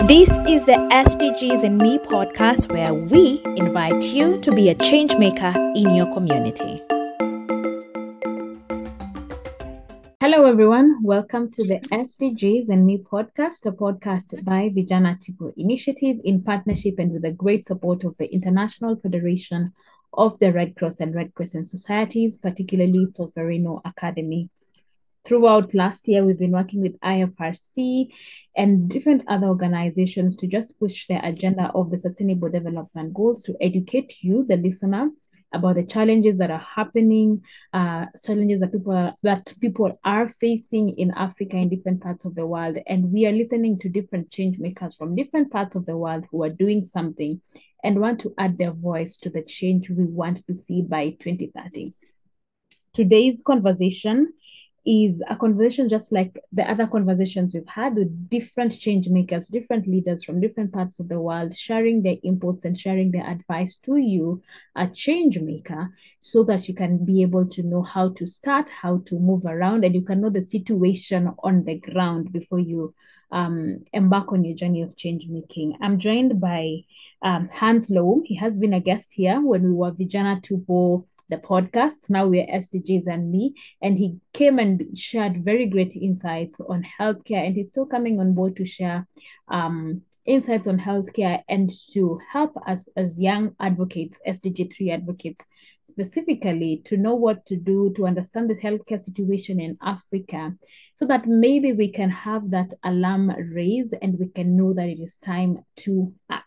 This is the SDGs and Me podcast where we invite you to be a change maker in your community. Hello, everyone. Welcome to the SDGs and Me podcast, a podcast by Vijana Tupo Initiative in partnership and with the great support of the International Federation of the Red Cross and Red Crescent Societies, particularly Solferino Academy throughout last year, we've been working with IFRC and different other organizations to just push the agenda of the Sustainable Development Goals to educate you, the listener, about the challenges that are happening, uh, challenges that people are, that people are facing in Africa in different parts of the world, and we are listening to different change makers from different parts of the world who are doing something and want to add their voice to the change we want to see by 2030. Today's conversation is a conversation just like the other conversations we've had with different change makers, different leaders from different parts of the world, sharing their inputs and sharing their advice to you, a change maker, so that you can be able to know how to start, how to move around, and you can know the situation on the ground before you um, embark on your journey of change making. I'm joined by um, Hans Loum. He has been a guest here when we were Vijana Tupo the podcast. Now we're SDGs and me. And he came and shared very great insights on healthcare. And he's still coming on board to share um, insights on healthcare and to help us as young advocates, SDG3 advocates, specifically to know what to do to understand the healthcare situation in Africa so that maybe we can have that alarm raised and we can know that it is time to act.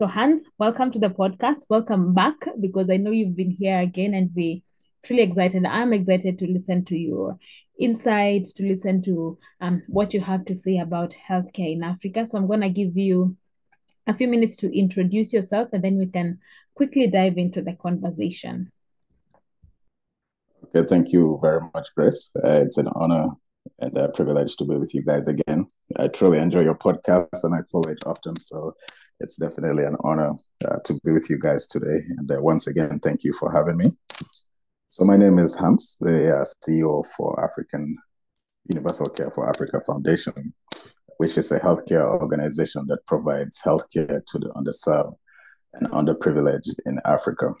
So, Hans, welcome to the podcast. Welcome back because I know you've been here again and we're truly excited. I'm excited to listen to your insight, to listen to um, what you have to say about healthcare in Africa. So, I'm going to give you a few minutes to introduce yourself and then we can quickly dive into the conversation. Okay, thank you very much, Grace. Uh, it's an honor and a privilege to be with you guys again. I truly enjoy your podcast and I follow it often. So it's definitely an honor uh, to be with you guys today. And uh, once again, thank you for having me. So my name is Hans, the uh, CEO for African Universal Care for Africa Foundation, which is a healthcare organization that provides healthcare to the underserved and underprivileged in Africa.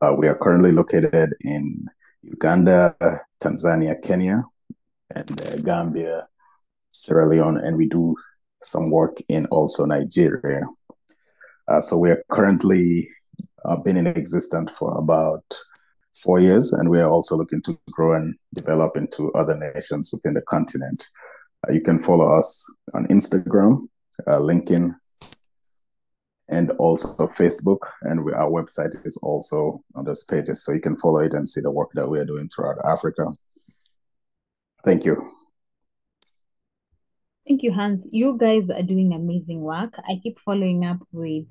Uh, we are currently located in Uganda, Tanzania, Kenya, and uh, Gambia, Sierra Leone, and we do some work in also Nigeria. Uh, so we are currently uh, been in existence for about four years, and we are also looking to grow and develop into other nations within the continent. Uh, you can follow us on Instagram, uh, LinkedIn, and also Facebook. And we, our website is also on those pages, so you can follow it and see the work that we are doing throughout Africa. Thank you. Thank you, Hans. You guys are doing amazing work. I keep following up with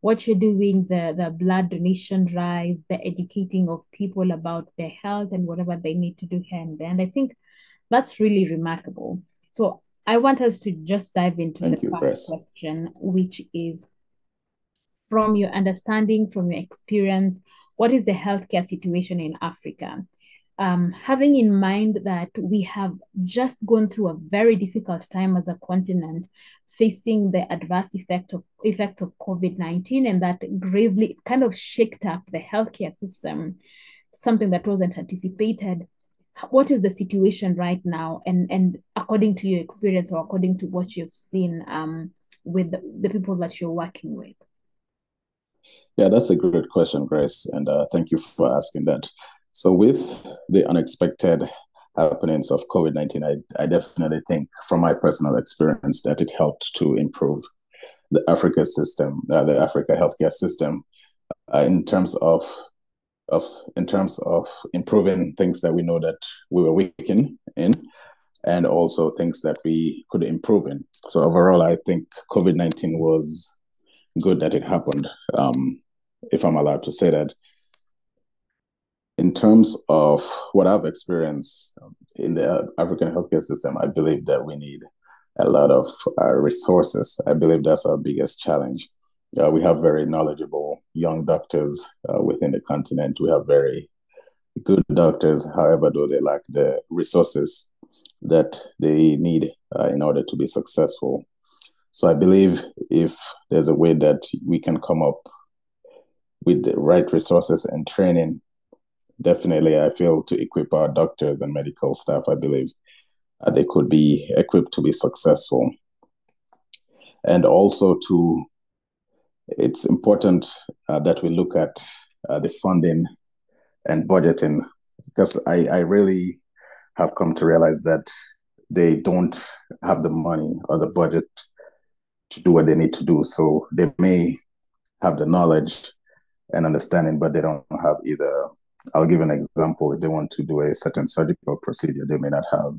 what you're doing, the, the blood donation drives, the educating of people about their health and whatever they need to do here and there. And I think that's really remarkable. So I want us to just dive into Thank the you, first Chris. question, which is from your understanding, from your experience, what is the healthcare situation in Africa? Um, having in mind that we have just gone through a very difficult time as a continent, facing the adverse effect of effects of COVID nineteen, and that gravely kind of shaked up the healthcare system, something that wasn't anticipated. What is the situation right now, and and according to your experience or according to what you've seen um, with the, the people that you're working with? Yeah, that's a great question, Grace, and uh, thank you for asking that. So, with the unexpected happenings of COVID 19, I, I definitely think, from my personal experience, that it helped to improve the Africa system, uh, the Africa healthcare system, uh, in terms of of in terms of improving things that we know that we were weak in, in and also things that we could improve in. So overall, I think COVID nineteen was good that it happened. Um, if I'm allowed to say that, in terms of what I've experienced in the African healthcare system, I believe that we need a lot of uh, resources. I believe that's our biggest challenge. Uh, we have very knowledgeable young doctors uh, within the continent. We have very good doctors, however, though they lack the resources that they need uh, in order to be successful. So I believe if there's a way that we can come up with the right resources and training, definitely I feel to equip our doctors and medical staff, I believe uh, they could be equipped to be successful. And also to, it's important uh, that we look at uh, the funding and budgeting because I, I really have come to realize that they don't have the money or the budget to do what they need to do. So they may have the knowledge and understanding, but they don't have either. I'll give an example. If they want to do a certain surgical procedure, they may not have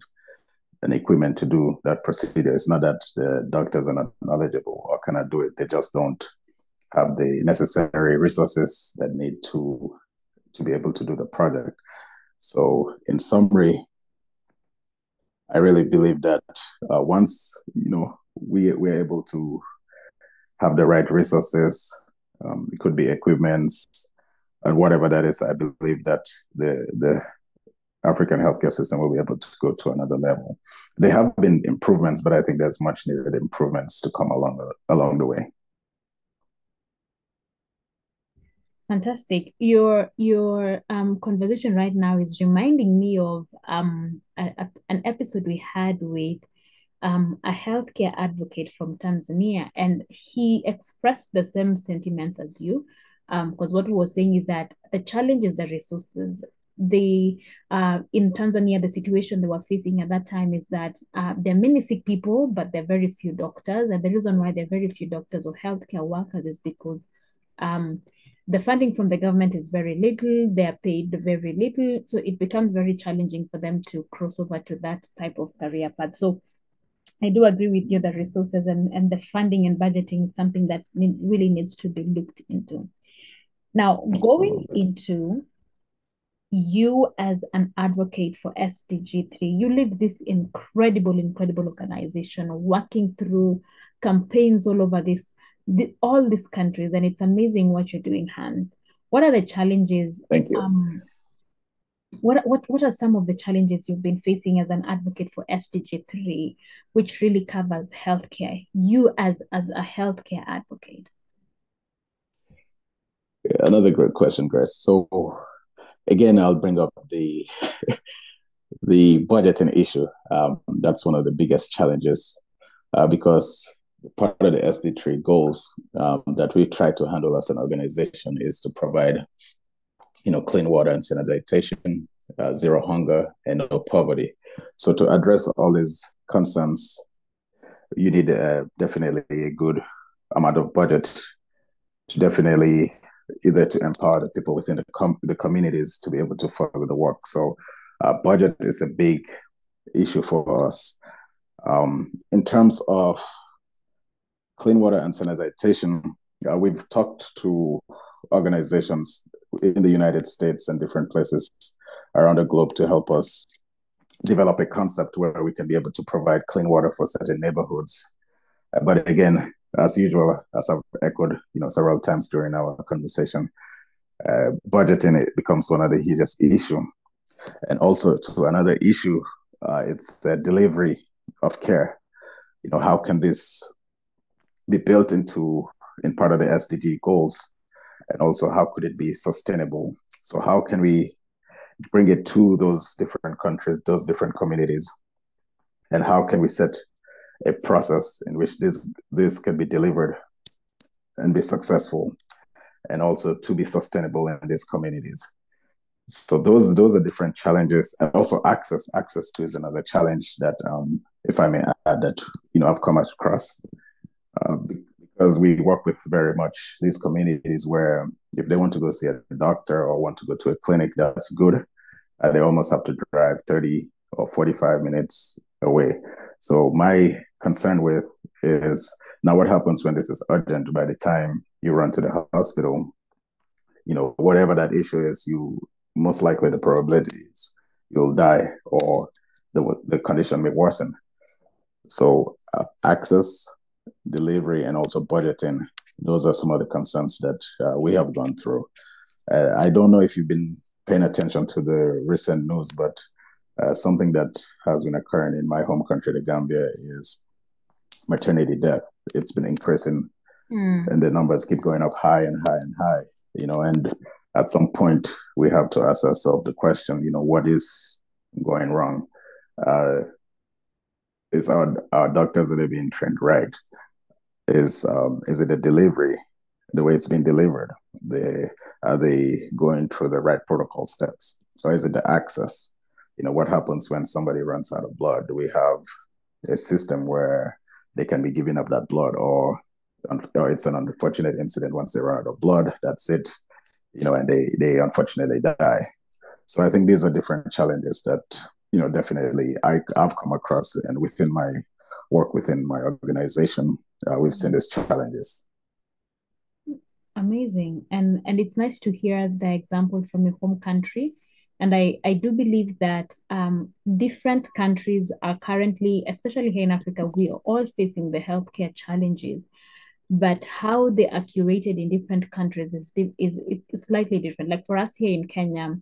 an equipment to do that procedure. It's not that the doctors are not knowledgeable or cannot do it. They just don't have the necessary resources that need to to be able to do the project. So, in summary, I really believe that uh, once you know we we're able to have the right resources, um, it could be equipments and whatever that is. I believe that the the African healthcare system will be able to go to another level. There have been improvements, but I think there's much needed improvements to come along along the way. Fantastic. Your your um conversation right now is reminding me of um a, a, an episode we had with um a healthcare advocate from Tanzania, and he expressed the same sentiments as you. Um, because what we were saying is that the challenge is the resources. They uh in Tanzania, the situation they were facing at that time is that uh, there are many sick people, but there are very few doctors. And the reason why there are very few doctors or healthcare workers is because um the funding from the government is very little, they are paid very little. So it becomes very challenging for them to cross over to that type of career path. So I do agree with you that resources and, and the funding and budgeting is something that really needs to be looked into. Now, going into you as an advocate for SDG3, you lead this incredible, incredible organization working through campaigns all over this the, all these countries, and it's amazing what you're doing, Hans. What are the challenges? Thank you. Um, what, what, what are some of the challenges you've been facing as an advocate for SDG 3, which really covers healthcare, you as, as a healthcare advocate? Another great question, Grace. So, again, I'll bring up the the budgeting issue. Um, that's one of the biggest challenges uh, because part of the SD3 goals um, that we try to handle as an organization is to provide, you know, clean water and sanitation, uh, zero hunger, and no poverty. So to address all these concerns, you need uh, definitely a good amount of budget to definitely either to empower the people within the com- the communities to be able to further the work. So uh, budget is a big issue for us. Um, in terms of clean water and sanitation, uh, we've talked to organizations in the United States and different places around the globe to help us develop a concept where we can be able to provide clean water for certain neighborhoods. But again, as usual, as I've echoed, you know, several times during our conversation, uh, budgeting it becomes one of the hugest issue, and also to another issue, uh, it's the delivery of care. You know, how can this be built into in part of the SDG goals, and also how could it be sustainable? So how can we bring it to those different countries, those different communities, and how can we set a process in which this this can be delivered and be successful, and also to be sustainable in these communities. So those those are different challenges, and also access access to is another challenge that, um, if I may add, that you know I've come across uh, because we work with very much these communities where if they want to go see a doctor or want to go to a clinic, that's good. Uh, they almost have to drive 30 or 45 minutes away. So my concern with is now what happens when this is urgent by the time you run to the hospital, you know, whatever that issue is, you most likely the probability is you'll die or the, the condition may worsen. So uh, access delivery, and also budgeting. Those are some of the concerns that uh, we have gone through. Uh, I don't know if you've been paying attention to the recent news, but uh, something that has been occurring in my home country, the Gambia, is maternity death. It's been increasing, Mm. and the numbers keep going up high and high and high. You know, and at some point we have to ask ourselves the question, you know, what is going wrong? Uh, is our our doctors are they being trained right? Is um, is it the delivery, the way it's being delivered? They are they going through the right protocol steps, or is it the access? You know, what happens when somebody runs out of blood? Do we have a system where they can be giving up that blood, or or it's an unfortunate incident once they run out of blood, that's it, you know, and they they unfortunately die. So I think these are different challenges that you know definitely I I've come across, and within my work within my organization, uh, we've seen these challenges. Amazing. And and it's nice to hear the example from your home country. And I, I do believe that um, different countries are currently, especially here in Africa, we are all facing the healthcare challenges. But how they are curated in different countries is, is, is slightly different. Like for us here in Kenya,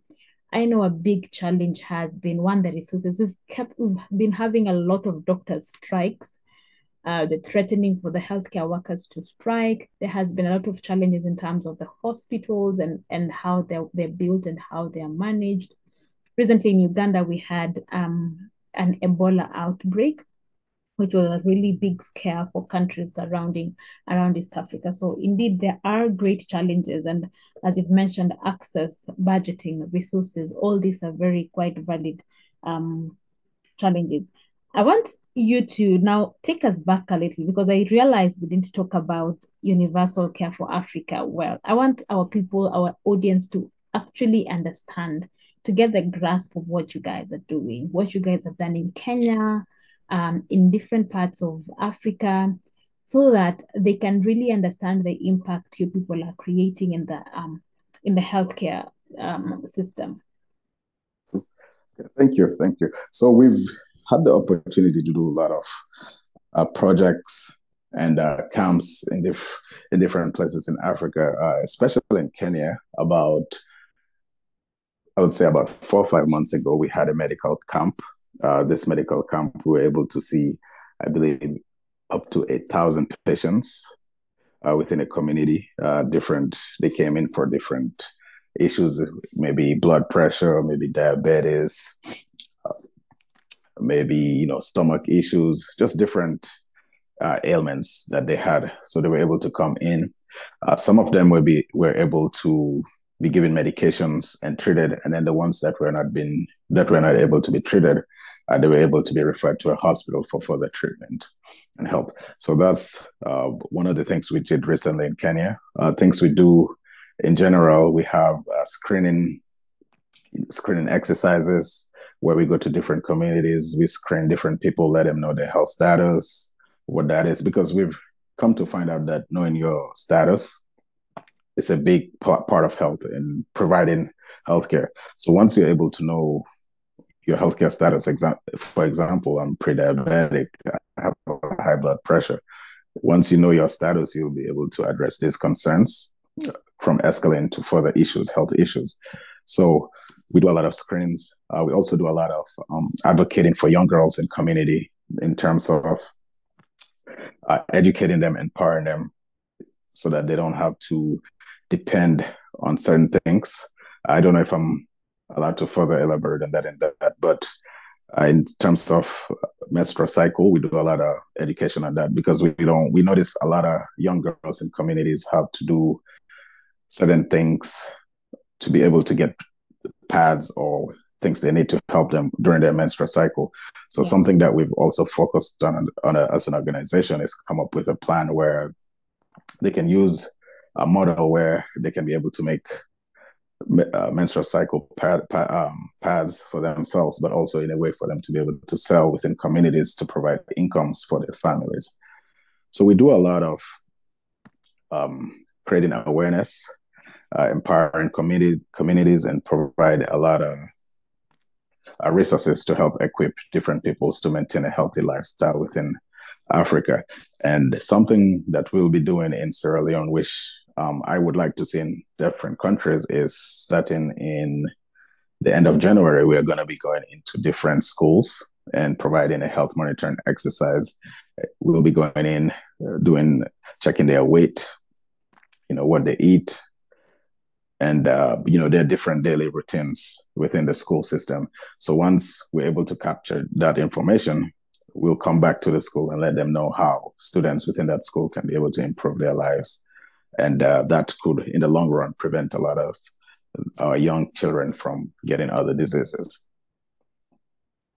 I know a big challenge has been one the resources. We've kept we've been having a lot of doctors strikes uh, the threatening for the healthcare workers to strike. There has been a lot of challenges in terms of the hospitals and, and how they're, they're built and how they are managed. Recently in Uganda, we had um, an Ebola outbreak, which was a really big scare for countries surrounding around East Africa. So indeed, there are great challenges. And as you've mentioned, access, budgeting, resources, all these are very quite valid um, challenges. I want you to now take us back a little because I realized we didn't talk about universal care for Africa well. I want our people, our audience to actually understand, to get the grasp of what you guys are doing, what you guys have done in Kenya, um, in different parts of Africa, so that they can really understand the impact your people are creating in the um, in the healthcare um, system. Thank you, thank you. So we've had the opportunity to do a lot of uh, projects and uh, camps in, dif- in different places in Africa, uh, especially in Kenya. About, I would say, about four or five months ago, we had a medical camp. Uh, this medical camp, we were able to see, I believe, up to a thousand patients uh, within a community. Uh, different, they came in for different issues, maybe blood pressure, maybe diabetes, maybe you know stomach issues, just different uh, ailments that they had. So they were able to come in. Uh, some of them will be were able to be given medications and treated, and then the ones that were not been that were not able to be treated, uh, they were able to be referred to a hospital for further treatment and help. So that's uh, one of the things we did recently in Kenya. Uh, things we do in general, we have uh, screening screening exercises where we go to different communities, we screen different people, let them know their health status, what that is, because we've come to find out that knowing your status is a big part of health and providing healthcare. So once you're able to know your healthcare status, for example, I'm pre-diabetic, I have high blood pressure. Once you know your status, you'll be able to address these concerns from escalating to further issues, health issues. So we do a lot of screens. Uh, we also do a lot of um, advocating for young girls in community in terms of uh, educating them, empowering them, so that they don't have to depend on certain things. I don't know if I'm allowed to further elaborate on that in that, but uh, in terms of menstrual cycle, we do a lot of education on that because we don't. We notice a lot of young girls in communities have to do certain things to be able to get pads or things they need to help them during their menstrual cycle. So yeah. something that we've also focused on, on a, as an organization is come up with a plan where they can use a model where they can be able to make uh, menstrual cycle pad, pad, um, pads for themselves, but also in a way for them to be able to sell within communities to provide incomes for their families. So we do a lot of um, creating awareness uh, empowering communities and provide a lot of uh, resources to help equip different peoples to maintain a healthy lifestyle within Africa. And something that we'll be doing in Sierra Leone, which um, I would like to see in different countries, is starting in the end of January, we are going to be going into different schools and providing a health monitoring exercise we'll be going in, uh, doing checking their weight, you know what they eat, and uh, you know there are different daily routines within the school system. So once we're able to capture that information, we'll come back to the school and let them know how students within that school can be able to improve their lives, and uh, that could, in the long run, prevent a lot of our young children from getting other diseases.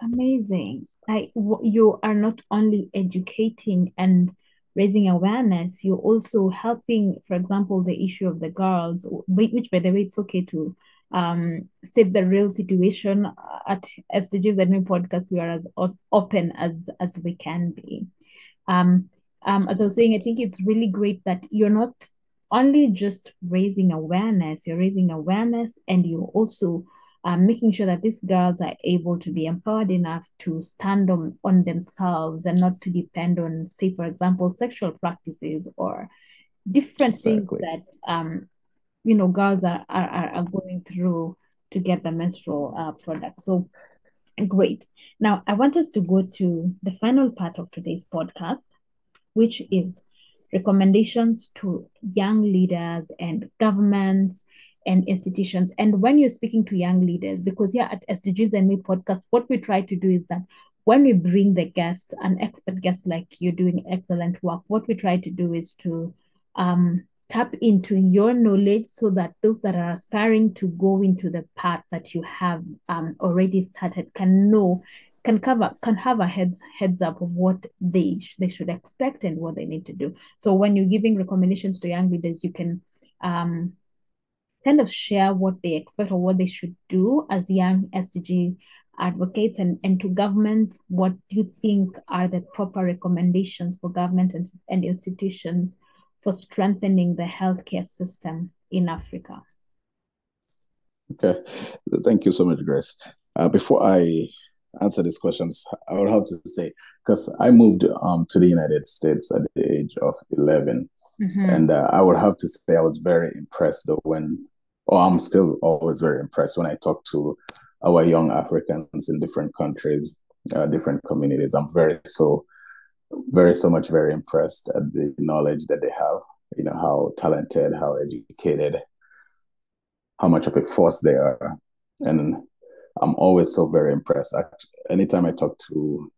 Amazing. like you are not only educating and raising awareness, you're also helping, for example, the issue of the girls, which, by the way, it's okay to um, state the real situation at SDGs and Me Podcast. We are as, as open as as we can be. Um, um, as I was saying, I think it's really great that you're not only just raising awareness, you're raising awareness and you're also um, making sure that these girls are able to be empowered enough to stand on, on themselves and not to depend on, say, for example, sexual practices or different exactly. things that um, you know girls are, are are going through to get the menstrual uh, product. So great. Now I want us to go to the final part of today's podcast, which is recommendations to young leaders and governments and institutions. And when you're speaking to young leaders, because here at SDGs and Me podcast, what we try to do is that when we bring the guest, an expert guest like you doing excellent work, what we try to do is to um, tap into your knowledge so that those that are aspiring to go into the path that you have um, already started can know can cover can have a heads heads up of what they sh- they should expect and what they need to do so when you're giving recommendations to young leaders you can um, kind of share what they expect or what they should do as young SDG advocates and, and to governments, what do you think are the proper recommendations for government and, and institutions for strengthening the healthcare system in Africa? Okay, thank you so much, Grace. Uh, before I answer these questions, I would have to say, because I moved um, to the United States at the age of 11, mm-hmm. and uh, I would have to say I was very impressed though when oh, I'm still always very impressed when I talk to our young Africans in different countries, uh, different communities. I'm very so, very so much very impressed at the knowledge that they have. You know how talented, how educated, how much of a force they are, and I'm always so very impressed. I, anytime I talk to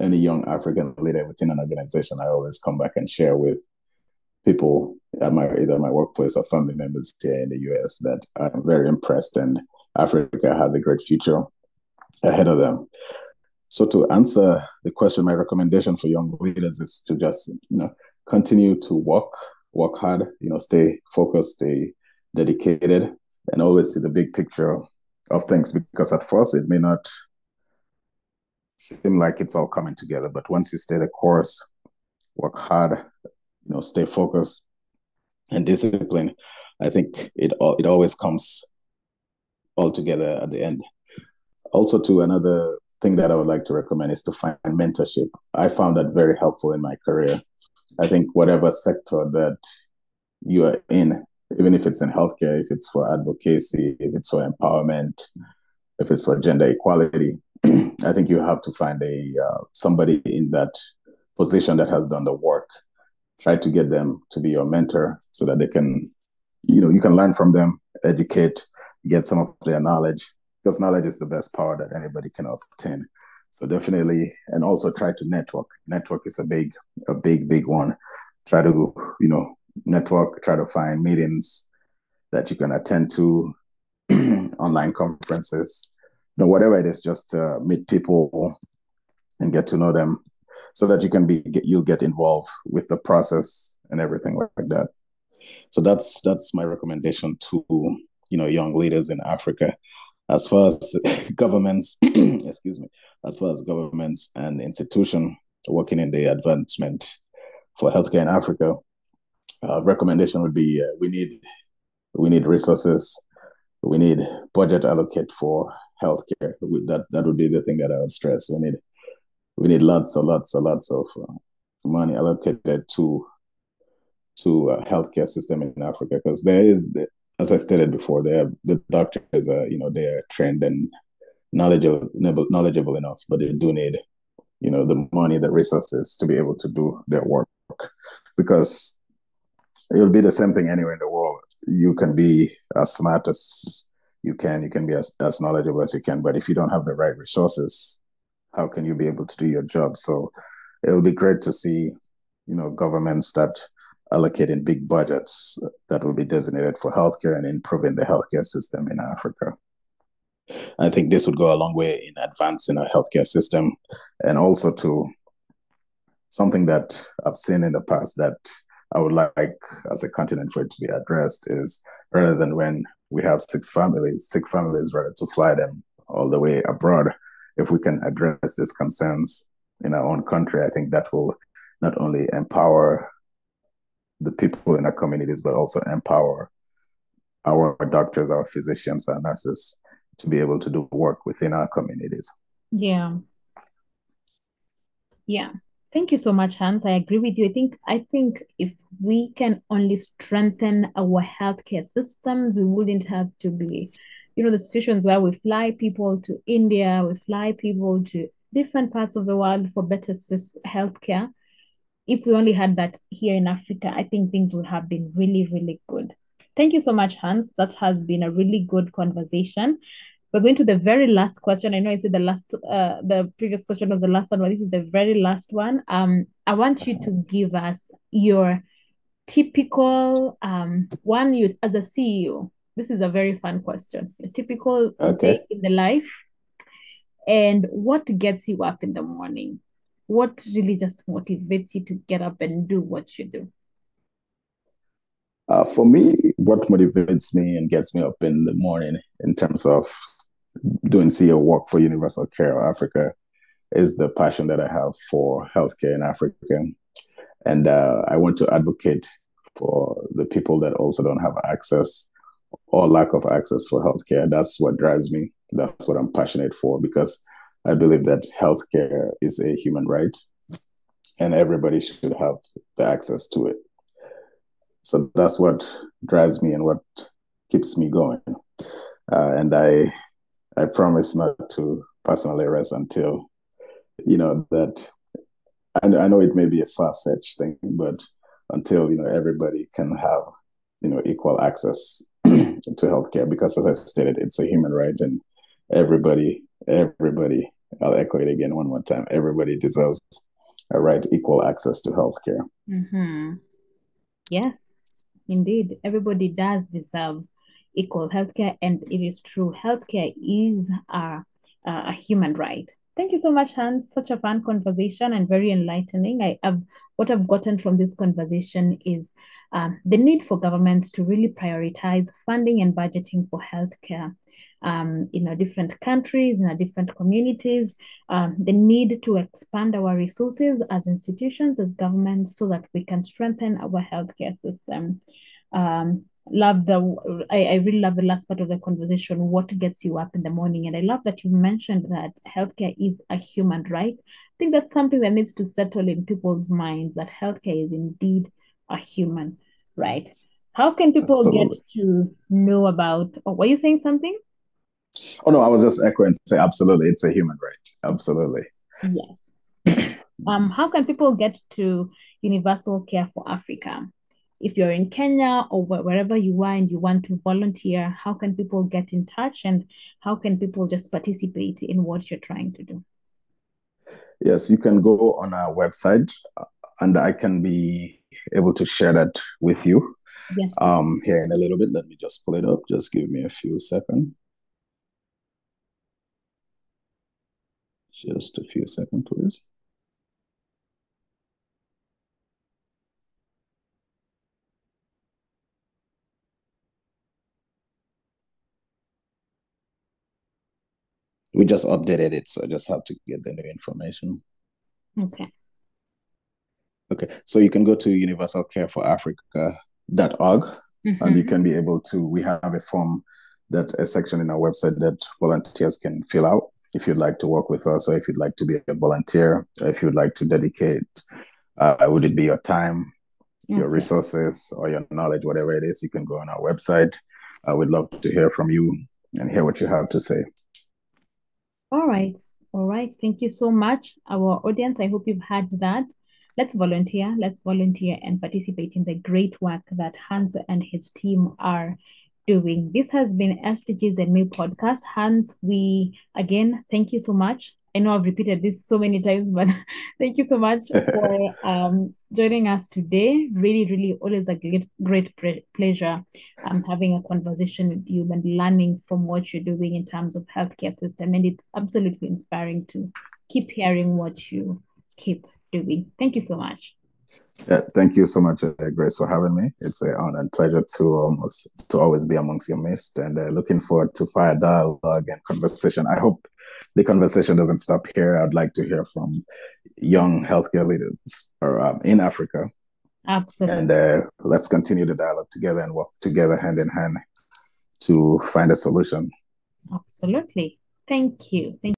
any young African leader within an organization, I always come back and share with people at my either my workplace or family members here in the US that I'm very impressed and Africa has a great future ahead of them. So to answer the question, my recommendation for young leaders is to just you know continue to work, work hard, you know, stay focused, stay dedicated, and always see the big picture of things because at first it may not seem like it's all coming together, but once you stay the course, work hard, you know stay focused and discipline i think it it always comes all together at the end. Also to another thing that i would like to recommend is to find mentorship. I found that very helpful in my career. I think whatever sector that you are in even if it's in healthcare if it's for advocacy if it's for empowerment if it's for gender equality i think you have to find a uh, somebody in that position that has done the work try to get them to be your mentor so that they can you know you can learn from them educate get some of their knowledge because knowledge is the best power that anybody can obtain. So definitely and also try to network. Network is a big a big big one. Try to you know network try to find meetings that you can attend to online conferences. You know whatever it is just uh, meet people and get to know them so that you can be get, you'll get involved with the process and everything like that. So that's that's my recommendation to you know young leaders in Africa. As far as governments, excuse me, as far as governments and institutions working in the advancement for healthcare in Africa, uh, recommendation would be uh, we need we need resources, we need budget allocate for healthcare. That that would be the thing that I would stress. We need we need lots and lots and lots of uh, money allocated to to a healthcare system in Africa because there is, the, as I stated before, there the doctors are you know they are trained and knowledgeable knowledgeable enough, but they do need you know, the money, the resources to be able to do their work. Because it'll be the same thing anywhere in the world. You can be as smart as you can, you can be as, as knowledgeable as you can, but if you don't have the right resources, how can you be able to do your job? So it'll be great to see, you know, governments start allocating big budgets that will be designated for healthcare and improving the healthcare system in Africa. I think this would go a long way in advancing our healthcare system and also to something that I've seen in the past that I would like as a continent for it to be addressed is rather than when we have six families, sick families, rather to fly them all the way abroad, if we can address these concerns in our own country, I think that will not only empower the people in our communities, but also empower our doctors, our physicians, our nurses to be able to do work within our communities. Yeah. Yeah. Thank you so much, Hans. I agree with you. I think I think if we can only strengthen our healthcare systems, we wouldn't have to be, you know, the situations where we fly people to India, we fly people to different parts of the world for better healthcare. If we only had that here in Africa, I think things would have been really, really good. Thank you so much, Hans. That has been a really good conversation. We're going to the very last question. I know I said the last, uh, the previous question was the last one, but this is the very last one. Um, I want you to give us your typical um one you as a CEO. This is a very fun question. A typical Okay. day in the life, and what gets you up in the morning? What really just motivates you to get up and do what you do? Uh, for me, what motivates me and gets me up in the morning in terms of doing CEO work for Universal Care Africa is the passion that I have for healthcare in Africa. And uh, I want to advocate for the people that also don't have access or lack of access for healthcare. That's what drives me. That's what I'm passionate for because I believe that healthcare is a human right and everybody should have the access to it. So that's what drives me and what keeps me going. Uh, and I I promise not to personally rest until, you know, that I, I know it may be a far fetched thing, but until, you know, everybody can have, you know, equal access to healthcare, because as I stated, it's a human right and everybody, everybody, I'll echo it again one more time, everybody deserves a right equal access to healthcare. Mm-hmm. Yes, indeed. Everybody does deserve equal healthcare, and it is true. Healthcare is a, a human right. Thank you so much, Hans. Such a fun conversation and very enlightening. I have what I've gotten from this conversation is um, the need for governments to really prioritize funding and budgeting for healthcare. Um, in our different countries, in our different communities, um, the need to expand our resources as institutions, as governments, so that we can strengthen our healthcare system. Um, love the I, I really love the last part of the conversation what gets you up in the morning? And i love that you mentioned that healthcare is a human right. I think that's something that needs to settle in people's minds that healthcare is indeed a human right. How can people absolutely. get to know about oh, were you saying something? Oh no i was just echoing to say absolutely it's a human right. Absolutely. Yes. Um how can people get to universal care for africa if you're in Kenya or wherever you are and you want to volunteer, how can people get in touch and how can people just participate in what you're trying to do? Yes, you can go on our website and I can be able to share that with you. Yes. Um, here in a little bit. Let me just pull it up. Just give me a few seconds. Just a few seconds, please. We just updated it, so I just have to get the new information. Okay. Okay, so you can go to universalcareforafrica.org mm-hmm. and you can be able to, we have a form that a section in our website that volunteers can fill out if you'd like to work with us or if you'd like to be a volunteer, or if you'd like to dedicate, uh, would it be your time, okay. your resources, or your knowledge, whatever it is, you can go on our website. I would love to hear from you and hear what you have to say. All right. All right. Thank you so much, our audience. I hope you've had that. Let's volunteer. Let's volunteer and participate in the great work that Hans and his team are doing. This has been SDGs and Me podcast. Hans, we again thank you so much. I know I've repeated this so many times, but thank you so much for um, joining us today. Really, really, always a great, great pleasure um, having a conversation with you and learning from what you're doing in terms of healthcare system. And it's absolutely inspiring to keep hearing what you keep doing. Thank you so much. Yeah, thank you so much, uh, Grace, for having me. It's an honor and pleasure to almost to always be amongst your midst, and uh, looking forward to fire dialogue and conversation. I hope the conversation doesn't stop here. I'd like to hear from young healthcare leaders or, um, in Africa. Absolutely. And uh, let's continue the dialogue together and work together hand in hand to find a solution. Absolutely. Thank you. Thank